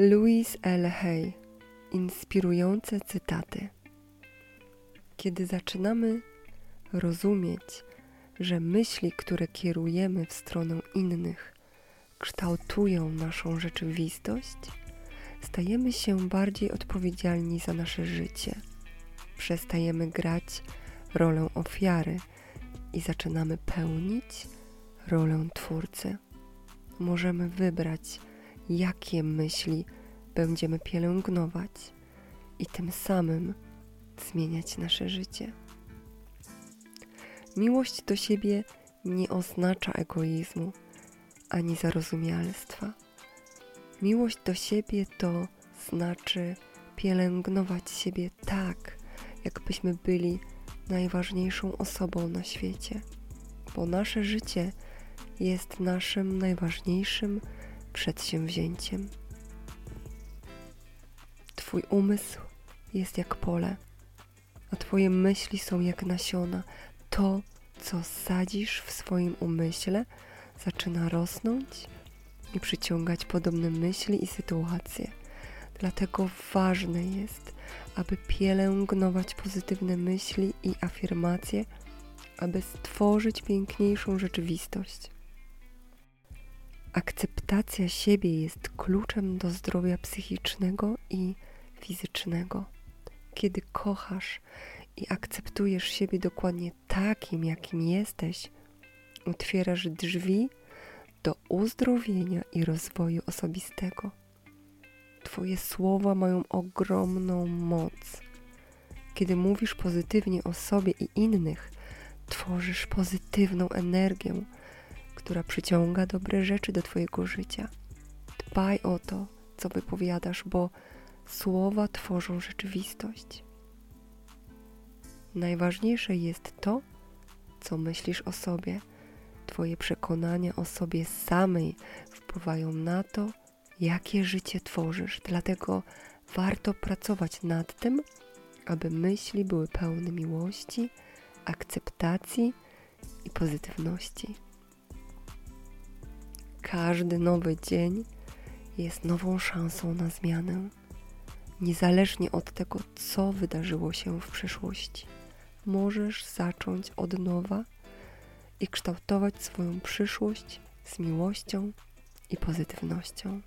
Louis L. Hay Inspirujące cytaty. Kiedy zaczynamy rozumieć, że myśli, które kierujemy w stronę innych, kształtują naszą rzeczywistość, stajemy się bardziej odpowiedzialni za nasze życie. Przestajemy grać rolę ofiary i zaczynamy pełnić rolę twórcy. Możemy wybrać, jakie myśli będziemy pielęgnować i tym samym zmieniać nasze życie. Miłość do siebie nie oznacza egoizmu ani zarozumialstwa. Miłość do siebie to znaczy pielęgnować siebie tak, jakbyśmy byli najważniejszą osobą na świecie, bo nasze życie jest naszym najważniejszym przedsięwzięciem. Twój umysł jest jak pole, a Twoje myśli są jak nasiona. To, co sadzisz w swoim umyśle, zaczyna rosnąć i przyciągać podobne myśli i sytuacje. Dlatego ważne jest, aby pielęgnować pozytywne myśli i afirmacje, aby stworzyć piękniejszą rzeczywistość. Akceptacja siebie jest kluczem do zdrowia psychicznego i fizycznego. Kiedy kochasz i akceptujesz siebie dokładnie takim, jakim jesteś, otwierasz drzwi do uzdrowienia i rozwoju osobistego. Twoje słowa mają ogromną moc. Kiedy mówisz pozytywnie o sobie i innych, tworzysz pozytywną energię, która przyciąga dobre rzeczy do Twojego życia. Dbaj o to, co wypowiadasz, bo słowa tworzą rzeczywistość. Najważniejsze jest to, co myślisz o sobie. Twoje przekonania o sobie samej wpływają na to, jakie życie tworzysz. Dlatego warto pracować nad tym, aby myśli były pełne miłości, akceptacji i pozytywności. Każdy nowy dzień jest nową szansą na zmianę, niezależnie od tego, co wydarzyło się w przeszłości. Możesz zacząć od nowa i kształtować swoją przyszłość z miłością i pozytywnością.